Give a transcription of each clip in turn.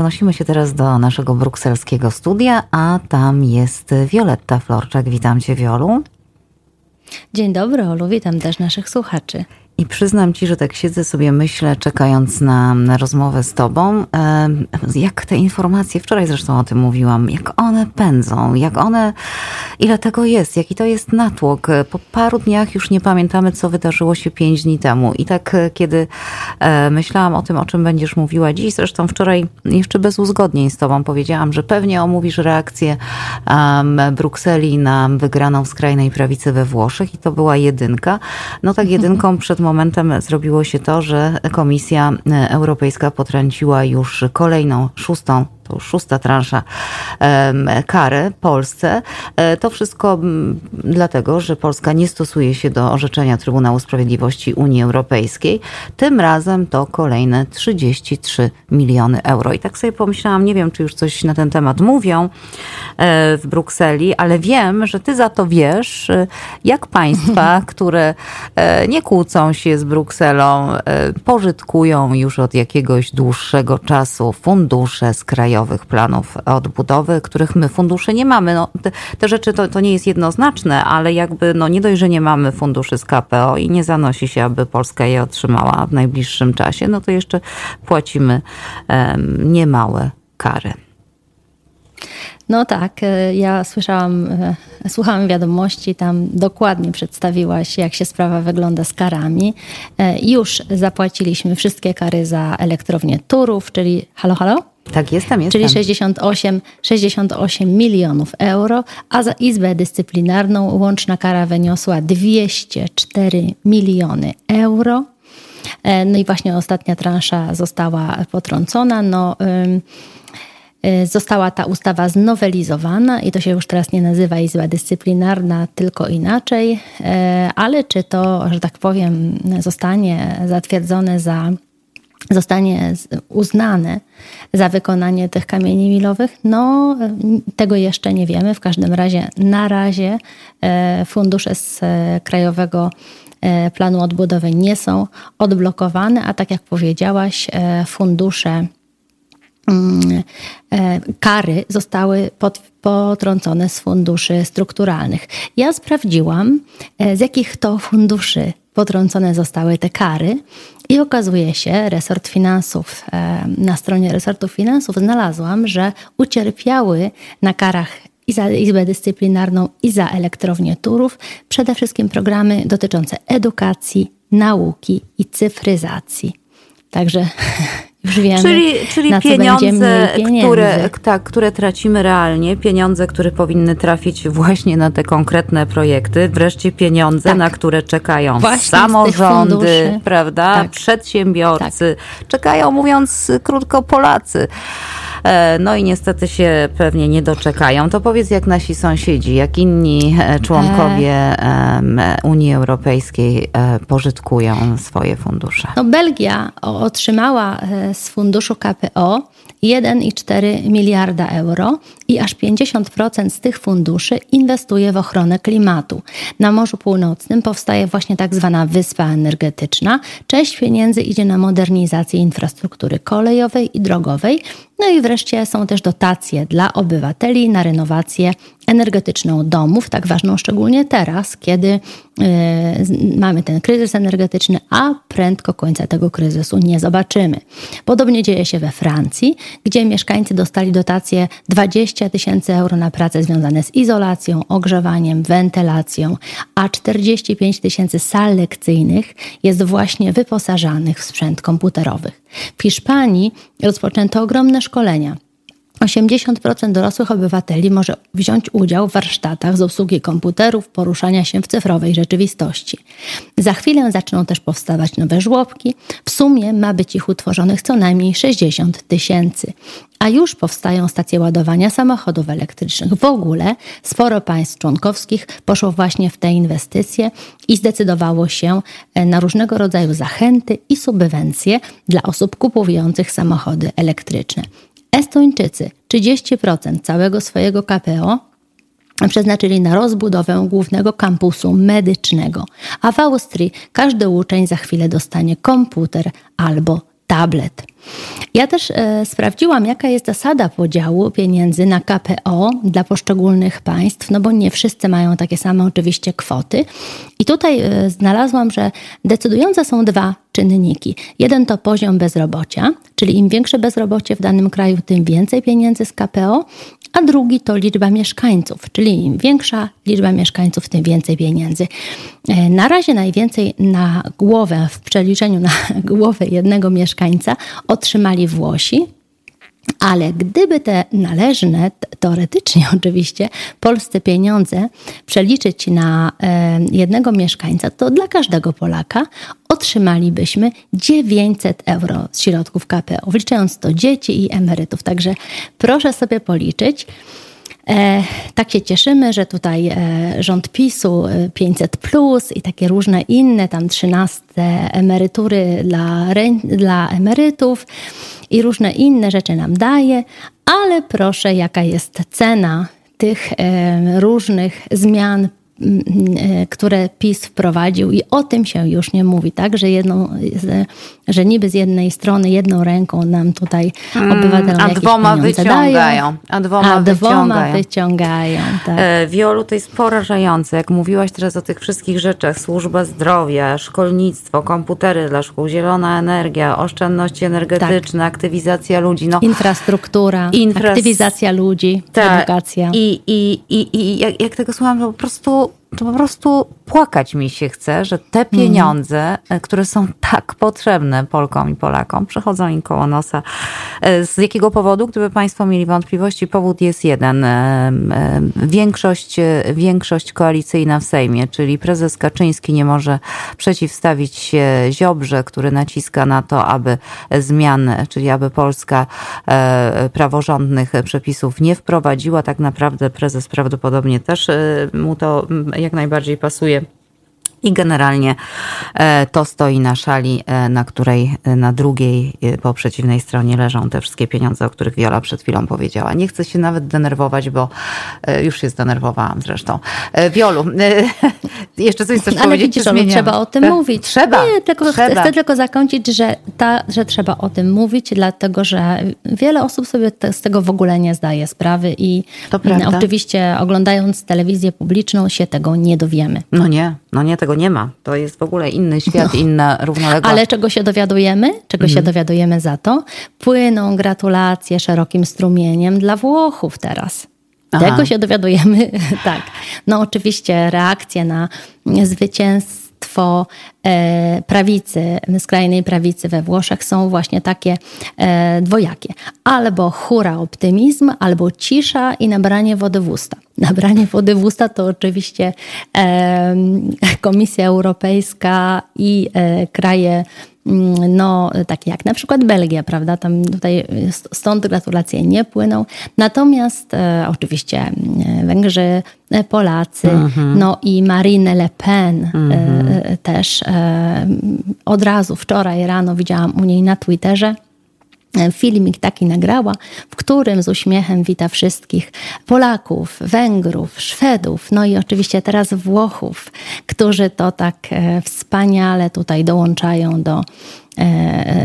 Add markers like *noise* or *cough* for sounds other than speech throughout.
Przenosimy się teraz do naszego brukselskiego studia, a tam jest Wioletta Florczak. Witam Cię, Wiolu. Dzień dobry, Olu. Witam też naszych słuchaczy. I przyznam ci, że tak siedzę sobie, myślę, czekając na, na rozmowę z tobą, jak te informacje, wczoraj zresztą o tym mówiłam, jak one pędzą, jak one, ile tego jest, jaki to jest natłok. Po paru dniach już nie pamiętamy, co wydarzyło się pięć dni temu. I tak, e, kiedy e, myślałam o tym, o czym będziesz mówiła dziś, zresztą wczoraj jeszcze bez uzgodnień z tobą powiedziałam, że pewnie omówisz reakcję Brukseli na wygraną w skrajnej prawicy we Włoszech i to była jedynka. No tak *laughs* jedynką przed momentem zrobiło się to, że Komisja Europejska potrąciła już kolejną, szóstą to już szósta transza kary Polsce. E, to wszystko dlatego, że Polska nie stosuje się do orzeczenia Trybunału Sprawiedliwości Unii Europejskiej. Tym razem to kolejne 33 miliony euro. I tak sobie pomyślałam, nie wiem, czy już coś na ten temat mówią e, w Brukseli, ale wiem, że ty za to wiesz, e, jak państwa, *laughs* które nie kłócą się z Brukselą, pożytkują już od jakiegoś dłuższego czasu fundusze z krajowych krajowych planów odbudowy, których my funduszy nie mamy. No, te, te rzeczy to, to nie jest jednoznaczne, ale jakby no, nie dość, że nie mamy funduszy z KPO i nie zanosi się, aby Polska je otrzymała w najbliższym czasie, no to jeszcze płacimy um, niemałe kary. No tak, e, ja słyszałam, e, słuchałam wiadomości, tam dokładnie przedstawiłaś, jak się sprawa wygląda z karami. E, już zapłaciliśmy wszystkie kary za elektrownię Turów, czyli halo, halo? Tak, jestem, jestem. Czyli 68, 68 milionów euro, a za Izbę Dyscyplinarną łączna kara wyniosła 204 miliony euro. E, no i właśnie ostatnia transza została potrącona. No, e, została ta ustawa znowelizowana i to się już teraz nie nazywa Izba Dyscyplinarna, tylko inaczej, e, ale czy to, że tak powiem, zostanie zatwierdzone za zostanie uznane za wykonanie tych kamieni milowych? No, tego jeszcze nie wiemy. W każdym razie na razie e, fundusze z e, Krajowego e, Planu Odbudowy nie są odblokowane, a tak jak powiedziałaś, fundusze mm, kary zostały potrącone z funduszy strukturalnych. Ja sprawdziłam, z jakich to funduszy potrącone zostały te kary i okazuje się, resort finansów, e, na stronie resortu finansów znalazłam, że ucierpiały na karach i za Izbę Dyscyplinarną, i za elektrownię Turów przede wszystkim programy dotyczące edukacji, nauki i cyfryzacji. Także *laughs* Już wiemy, czyli czyli pieniądze, które, tak, które tracimy realnie, pieniądze, które powinny trafić właśnie na te konkretne projekty, wreszcie pieniądze, tak. na które czekają właśnie samorządy, prawda, tak. przedsiębiorcy, tak. czekają, mówiąc krótko, Polacy. E, no i niestety się pewnie nie doczekają. To powiedz, jak nasi sąsiedzi, jak inni e, członkowie Unii Europejskiej e, pożytkują swoje fundusze. No Belgia otrzymała z funduszu KPO 1,4 miliarda euro i aż 50% z tych funduszy inwestuje w ochronę klimatu. Na Morzu Północnym powstaje właśnie tak zwana wyspa energetyczna. Część pieniędzy idzie na modernizację infrastruktury kolejowej i drogowej. No i wreszcie są też dotacje dla obywateli na renowację energetyczną domów, tak ważną szczególnie teraz, kiedy y, mamy ten kryzys energetyczny, a prędko końca tego kryzysu nie zobaczymy. Podobnie dzieje się we Francji, gdzie mieszkańcy dostali dotację 20 tysięcy euro na prace związane z izolacją, ogrzewaniem, wentylacją, a 45 tysięcy sal lekcyjnych jest właśnie wyposażanych w sprzęt komputerowy. W Hiszpanii rozpoczęto ogromne szkolenia 80% dorosłych obywateli może wziąć udział w warsztatach z obsługi komputerów, poruszania się w cyfrowej rzeczywistości. Za chwilę zaczną też powstawać nowe żłobki. W sumie ma być ich utworzonych co najmniej 60 tysięcy. A już powstają stacje ładowania samochodów elektrycznych. W ogóle sporo państw członkowskich poszło właśnie w te inwestycje i zdecydowało się e, na różnego rodzaju zachęty i subwencje dla osób kupujących samochody elektryczne. Estończycy 30% całego swojego KPO przeznaczyli na rozbudowę głównego kampusu medycznego, a w Austrii każdy uczeń za chwilę dostanie komputer albo tablet. Ja też e, sprawdziłam, jaka jest zasada podziału pieniędzy na KPO dla poszczególnych państw, no bo nie wszyscy mają takie same oczywiście kwoty. I tutaj e, znalazłam, że decydujące są dwa czynniki. Jeden to poziom bezrobocia, czyli im większe bezrobocie w danym kraju, tym więcej pieniędzy z KPO, a drugi to liczba mieszkańców, czyli im większa liczba mieszkańców, tym więcej pieniędzy. E, na razie najwięcej na głowę, w przeliczeniu na *laughs* głowę jednego mieszkańca otrzymali Włosi, ale gdyby te należne, teoretycznie *laughs* oczywiście, polskie pieniądze przeliczyć na e, jednego mieszkańca, to dla każdego Polaka otrzymalibyśmy 900 euro z środków KPO, wliczając to dzieci i emerytów. Także proszę sobie policzyć. E, tak się cieszymy, że tutaj e, rząd PiSu 500 plus i takie różne inne, tam 13 emerytury dla, dla emerytów i różne inne rzeczy nam daje, ale proszę, jaka jest cena tych e, różnych zmian E, które PiS wprowadził i o tym się już nie mówi, tak? Że, jedną, że niby z jednej strony jedną ręką nam tutaj mm, obywatelom a jakieś dwoma wyciągają, dają, a dwoma, a dwoma wyciągają. wyciągają tak. E, Wiolu, to jest porażające. Jak mówiłaś teraz o tych wszystkich rzeczach, służba zdrowia, szkolnictwo, komputery dla szkół, zielona energia, oszczędności energetyczne, tak. aktywizacja ludzi. No, Infrastruktura, Infras... aktywizacja ludzi, tak. edukacja. I, i, i, i jak, jak tego słucham, to po prostu to po prostu płakać mi się chce, że te mhm. pieniądze, mm. które są tak potrzebne Polkom i Polakom, przechodzą im koło nosa. E, z jakiego powodu? Gdyby Państwo mieli wątpliwości, powód jest jeden. E, większość, większość koalicyjna w Sejmie, czyli prezes Kaczyński nie może przeciwstawić się Ziobrze, który naciska na to, aby zmian, czyli aby Polska praworządnych przepisów nie wprowadziła. Tak naprawdę prezes prawdopodobnie też mu to jak najbardziej pasuje. I generalnie e, to stoi na szali, e, na której e, na drugiej po przeciwnej stronie leżą te wszystkie pieniądze, o których Wiola przed chwilą powiedziała. Nie chcę się nawet denerwować, bo już się zdenerwowałam zresztą. Wiolu, *laughs* jeszcze coś chcesz Ale powiedzieć? Widzisz, ale trzeba o tym mówić. Trzeba. Nie, tylko trzeba. Chcę, chcę, tylko zakończyć, że, ta, że trzeba o tym mówić, dlatego że wiele osób sobie te, z tego w ogóle nie zdaje sprawy i oczywiście oglądając telewizję publiczną się tego nie dowiemy. No nie, no nie, tego nie ma. To jest w ogóle inny świat, no. inna równoległa. Ale czego się dowiadujemy? Czego się mhm. dowiadujemy za to? Płyną gratulacje szerokim strumieniem dla Włochów teraz. Aha. Tego się dowiadujemy, *laughs* tak. No oczywiście reakcje na zwycięstwo prawicy, skrajnej prawicy we Włoszech są właśnie takie e, dwojakie. Albo hura optymizm, albo cisza i nabranie wody w usta. *laughs* Nabranie wody w usta to oczywiście e, Komisja Europejska i e, kraje mm, no, takie jak na przykład Belgia, prawda? Tam tutaj stąd gratulacje nie płyną. Natomiast e, oczywiście mm, Węgrzy, e, Polacy, mhm. no i Marine Le Pen e, mhm. e, też od razu wczoraj rano widziałam u niej na Twitterze filmik taki nagrała, w którym z uśmiechem wita wszystkich Polaków, Węgrów, Szwedów, no i oczywiście teraz Włochów, którzy to tak e, wspaniale tutaj dołączają do E,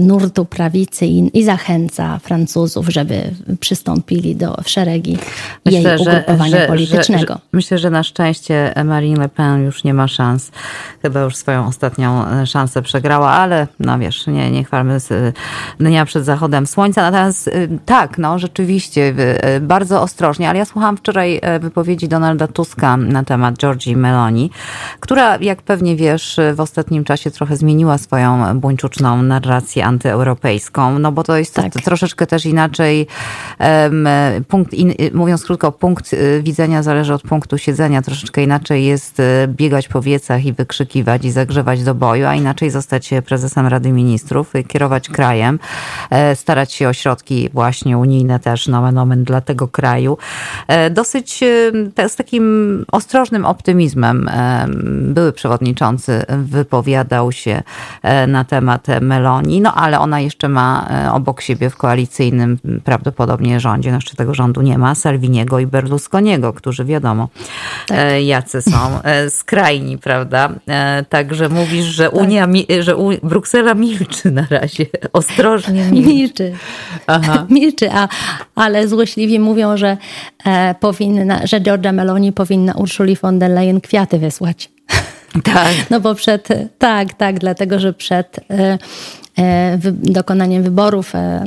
nurtu prawicy i, i, zachęca Francuzów, żeby przystąpili do szeregi myślę, jej ugrupowania że, politycznego. Że, myślę, że na szczęście Marine Le Pen już nie ma szans. Chyba już swoją ostatnią e, szansę przegrała, ale no wiesz, nie, nie chwalmy z dnia przed zachodem słońca. Natomiast tak, no rzeczywiście, bardzo ostrożnie, ale ja słuchałam wczoraj e, wypowiedzi Donalda Tuska na temat Georgii Meloni, która, jak pewnie wiesz, w ostatnim czasie trochę zmieniła swoją buńczuczną narrację antyeuropejską, no bo to jest tak. troszeczkę też inaczej, um, punkt, in, mówiąc krótko, punkt y, widzenia zależy od punktu siedzenia. Troszeczkę inaczej jest y, biegać po wiecach i wykrzykiwać i zagrzewać do boju, a inaczej zostać prezesem Rady Ministrów, kierować krajem, e, starać się o środki właśnie unijne też, nomen omen dla tego kraju. E, dosyć z takim ostrożnym optymizmem były przewodniczący wypowiadał się e, na temat Meloni, no ale ona jeszcze ma obok siebie w koalicyjnym prawdopodobnie rządzie, no jeszcze tego rządu nie ma, Salviniego i Berlusconiego, którzy wiadomo tak. jacy są skrajni, prawda? Także mówisz, że tak. Unia, że Bruksela milczy na razie, *laughs* ostrożnie *laughs* milczy. Milczy, Aha. *laughs* milczy a, ale złośliwi mówią, że e, powinna, że Georgia Meloni powinna Urszuli von der Leyen kwiaty wysłać. Tak. No bo przed, tak, tak, dlatego że przed E, dokonaniem wyborów e,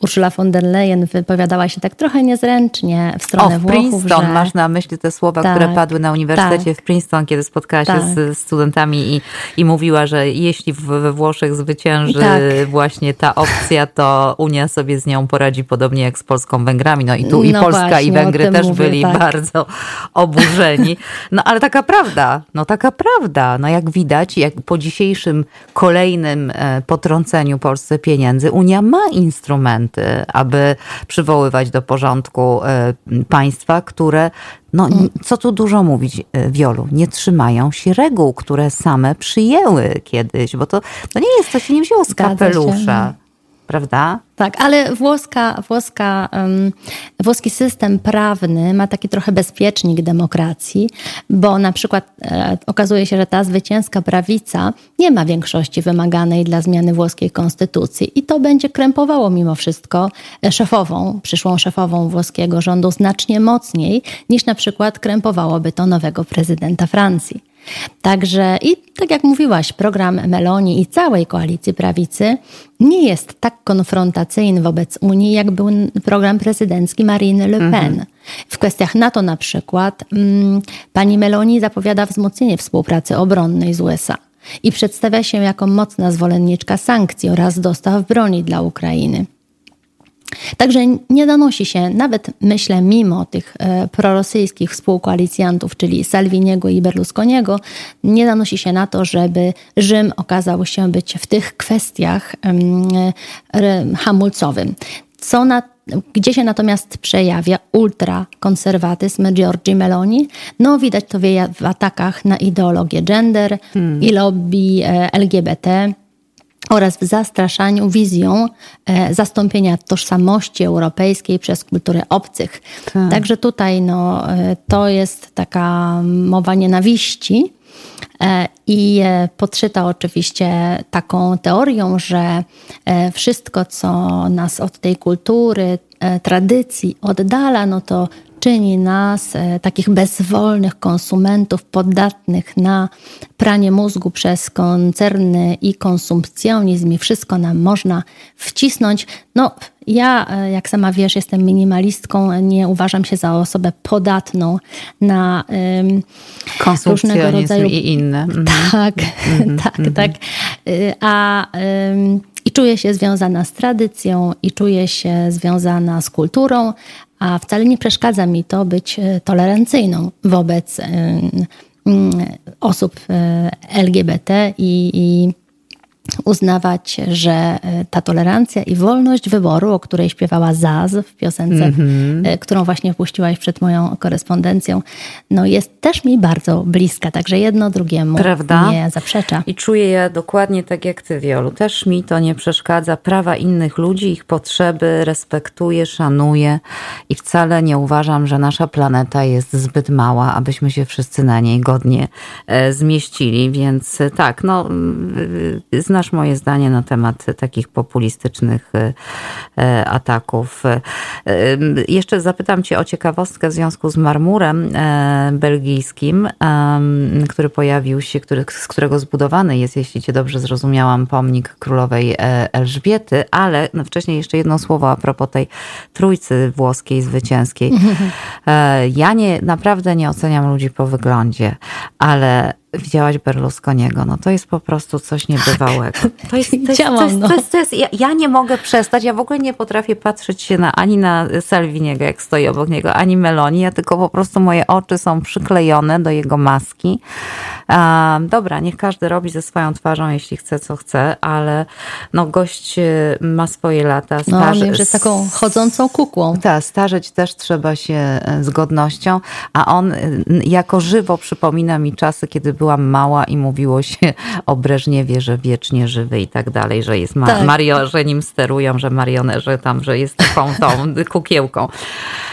Ursula von der Leyen wypowiadała się tak trochę niezręcznie w stronę o, w Włochów. Princeton, że... masz na myśli te słowa, tak, które padły na uniwersytecie tak, w Princeton, kiedy spotkała się tak. z studentami i, i mówiła, że jeśli we Włoszech zwycięży tak. właśnie ta opcja, to Unia sobie z nią poradzi podobnie jak z Polską Węgrami. No i tu i no Polska właśnie, i Węgry też mówię, byli tak. bardzo oburzeni. No ale taka prawda, no taka prawda. No jak widać, jak po dzisiejszym kolejnym e, potrąceniu trąceniu Polsce pieniędzy, Unia ma instrumenty, aby przywoływać do porządku e, państwa, które, no co tu dużo mówić, e, Wiolu, nie trzymają się reguł, które same przyjęły kiedyś, bo to, to nie jest, to się nie wzięło z kapelusza prawda? Tak, ale włoska, włoska, um, włoski system prawny ma taki trochę bezpiecznik demokracji, bo na przykład e, okazuje się, że ta zwycięska prawica nie ma większości wymaganej dla zmiany włoskiej konstytucji i to będzie krępowało mimo wszystko e, szefową, przyszłą szefową włoskiego rządu znacznie mocniej niż na przykład krępowałoby to nowego prezydenta Francji. Także i tak jak mówiłaś, program Meloni i całej koalicji prawicy nie jest tak konfrontacyjny wobec Unii, jak był program prezydencki Marine Le Pen. Mhm. W kwestiach NATO na przykład mm, pani Meloni zapowiada wzmocnienie współpracy obronnej z USA i przedstawia się jako mocna zwolenniczka sankcji oraz dostaw broni dla Ukrainy. Także nie donosi się, nawet myślę, mimo tych e, prorosyjskich współkoalicjantów, czyli Salviniego i Berlusconiego, nie donosi się na to, żeby Rzym okazał się być w tych kwestiach e, hamulcowym. Co na, gdzie się natomiast przejawia ultrakonserwatyzm Giorgi Meloni? No widać to w atakach na ideologię gender hmm. i lobby e, LGBT oraz w zastraszaniu wizją e, zastąpienia tożsamości europejskiej przez kultury obcych. Tak. Także tutaj no, e, to jest taka mowa nienawiści. E, I podszyta oczywiście taką teorią, że wszystko, co nas od tej kultury, tradycji oddala, no to czyni nas e, takich bezwolnych konsumentów podatnych na pranie mózgu przez koncerny i konsumpcjonizm i wszystko nam można wcisnąć. No, ja, e, jak sama wiesz, jestem minimalistką, nie uważam się za osobę podatną na um, różnego rodzaju... i inne. Mhm. Tak, mhm. *laughs* tak, mhm. tak. Y, a um, i czuję się związana z tradycją, i czuję się związana z kulturą, a wcale nie przeszkadza mi to być e, tolerancyjną wobec osób e, LGBT i, i uznawać, że e, ta tolerancja i wolność wyboru, o której śpiewała Zaz w piosence, mm -hmm. którą właśnie wpuściłaś przed moją korespondencją, no jest też mi bardzo bliska, także jedno drugiemu Prawda? nie zaprzecza. I czuję je dokładnie tak jak ty, Wiolu. Też mi to nie przeszkadza. Prawa innych ludzi, ich potrzeby respektuję, szanuję i wcale nie uważam, że nasza planeta jest zbyt mała, abyśmy się wszyscy na niej godnie e, zmieścili, więc tak, no znam znasz moje zdanie na temat takich populistycznych e, e, ataków. E, jeszcze zapytam Cię o ciekawostkę w związku z marmurem belgijskim, który pojawił się, który, z którego zbudowany jest, jeśli Cię dobrze zrozumiałam, pomnik królowej Elżbiety, ale no wcześniej jeszcze jedno słowo a propos tej trójcy włoskiej zwycięskiej. *laughs* Ja nie, naprawdę nie oceniam ludzi po wyglądzie, ale widziałaś Berlusconiego, no to jest po prostu coś niebywałego. To jest, to jest, to jest, ja, ja, nie mogę przestać, ja w ogóle nie potrafię patrzeć się na, ani na Salviniego, jak stoi obok niego, ani Meloni, ja tylko po prostu moje oczy są przyklejone do jego maski. Dobra, niech każdy robi ze swoją twarzą, jeśli chce, co chce, ale no gość y, ma swoje lata. Starzy, no, on jest taką chodzącą kukłą. Tak, starzeć też trzeba się y, z godnością, a on y, jako żywo przypomina mi czasy, kiedy byłam mała i mówiło się o Breżniewie, że wiecznie żywy i tak dalej, że jest ma- Tak. Mario, że nim sterują, że marionerze tam, że jest taką tą *laughs* kukiełką.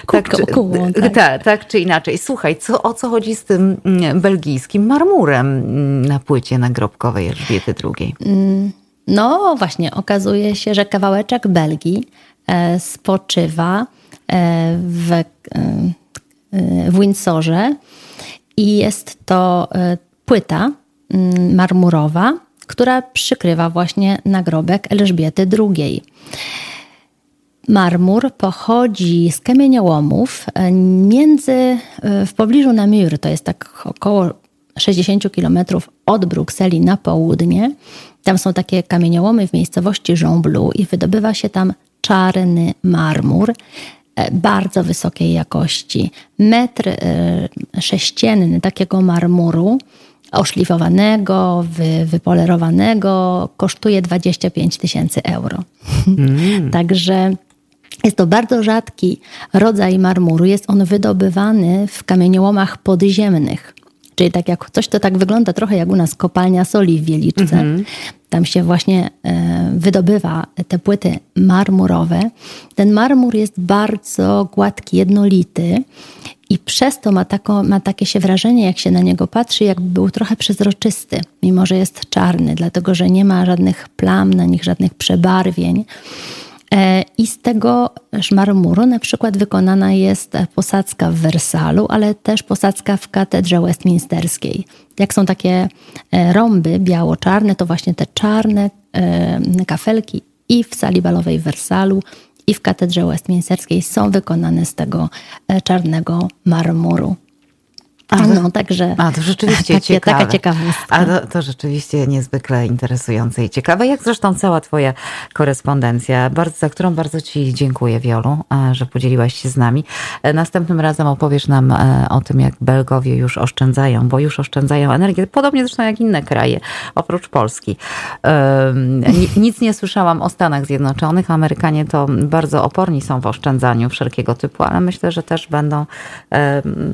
Kubką, czy, kułą, tak. tak, tak czy inaczej. Słuchaj, co, o co chodzi z tym mm, belgijskim marmurem mm, na płycie nagrobkowej Elżbiety II? No właśnie, okazuje się, że kawałeczek Belgii e, spoczywa e, w, e, w Windsorze i jest to płyta mm, marmurowa, która przykrywa właśnie nagrobek Elżbiety II. Marmur pochodzi z kamieniołomów między, w pobliżu Namur, to jest tak około 60 kilometrów od Brukseli na południe. Tam są takie kamieniołomy w miejscowości Jonblu i wydobywa się tam czarny marmur e, bardzo wysokiej jakości. Metr e, sześcienny takiego marmuru oszlifowanego, wy, wypolerowanego kosztuje 25 tysięcy euro. *laughs* Także jest to bardzo rzadki rodzaj marmuru. Jest on wydobywany w kamieniołomach podziemnych. Czyli tak jak coś, to tak wygląda trochę jak u nas kopalnia soli w Wieliczce. Tam się właśnie e, wydobywa te płyty marmurowe. Ten marmur jest bardzo gładki, jednolity i przez to ma, tako, ma takie się wrażenie, jak się na niego patrzy, jakby był trochę przezroczysty, mimo że jest czarny, dlatego że nie ma żadnych plam na nich, żadnych przebarwień. E, I z tego marmuru na przykład wykonana jest posadzka w Wersalu, ale też posadzka w katedrze westminsterskiej. Jak są takie e, rąby biało-czarne, to właśnie te czarne e, kafelki i w sali balowej w Wersalu, i w katedrze westminsterskiej są wykonane z tego czarnego marmuru. A, no, także A, to rzeczywiście takie, ciekawe. taka ciekawostka. A to, to rzeczywiście niezwykle interesujące i ciekawe, jak zresztą cała twoja korespondencja, bardzo, za którą bardzo ci dziękuję, Wiolu, e, że podzieliłaś się z nami. E, Następnym razem opowiesz nam e, o tym, jak Belgowie już oszczędzają, bo już oszczędzają energię, podobnie zresztą jak inne kraje, oprócz Polski. Nic nie słyszałam o Stanach Zjednoczonych. Amerykanie to bardzo oporni są w oszczędzaniu wszelkiego typu, ale myślę, że też będą,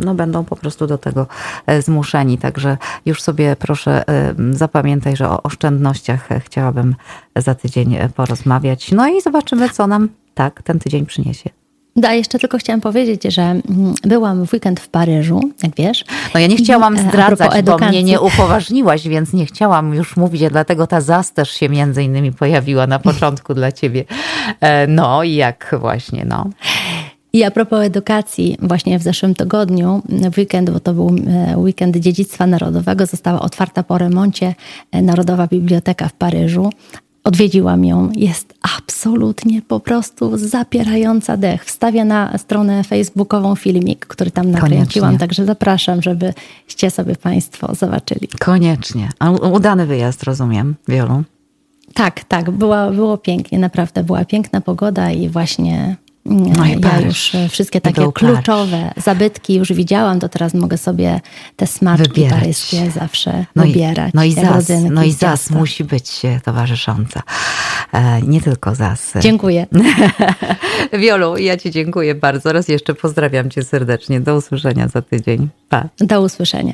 no, będą po prostu do tego e, zmuszeni. Także już sobie proszę e, zapamiętaj, że o oszczędnościach e, chciałabym za tydzień porozmawiać. No i zobaczymy, co nam tak ten tydzień przyniesie. Da, jeszcze tylko chciałam powiedzieć, że mm, byłam w weekend w Paryżu, jak wiesz. No ja nie chciałam zdradzać, bo mnie nie upoważniłaś, więc nie chciałam już mówić, a dlatego ta zas też się między innymi pojawiła na początku dla ciebie. No i jak właśnie, no. I a propos edukacji, właśnie w zeszłym tygodniu, w weekend, bo to był e, weekend Dziedzictwa Narodowego, została otwarta po remoncie e, Narodowa Biblioteka w Paryżu. Odwiedziłam ją. Jest absolutnie po prostu zapierająca dech. Wstawię na stronę facebookową filmik, który tam nakręciłam, także zapraszam, żebyście sobie Państwo zobaczyli. Koniecznie. A udany wyjazd, rozumiem, Wiolu. Tak, tak, była, było pięknie, naprawdę była piękna pogoda i właśnie No i ja Paryż. już e, wszystkie I takie był Paryż. kluczowe zabytki już widziałam, to teraz mogę sobie te smaczki Wybierać. paryskie zawsze No i, wybierać. no i zas, no i zas musi być e, towarzysząca. E, nie tylko zas. Dziękuję. *laughs* Wiolu, ja ci dziękuję bardzo. Raz jeszcze pozdrawiam cię serdecznie. Do usłyszenia za tydzień. Pa. Do usłyszenia.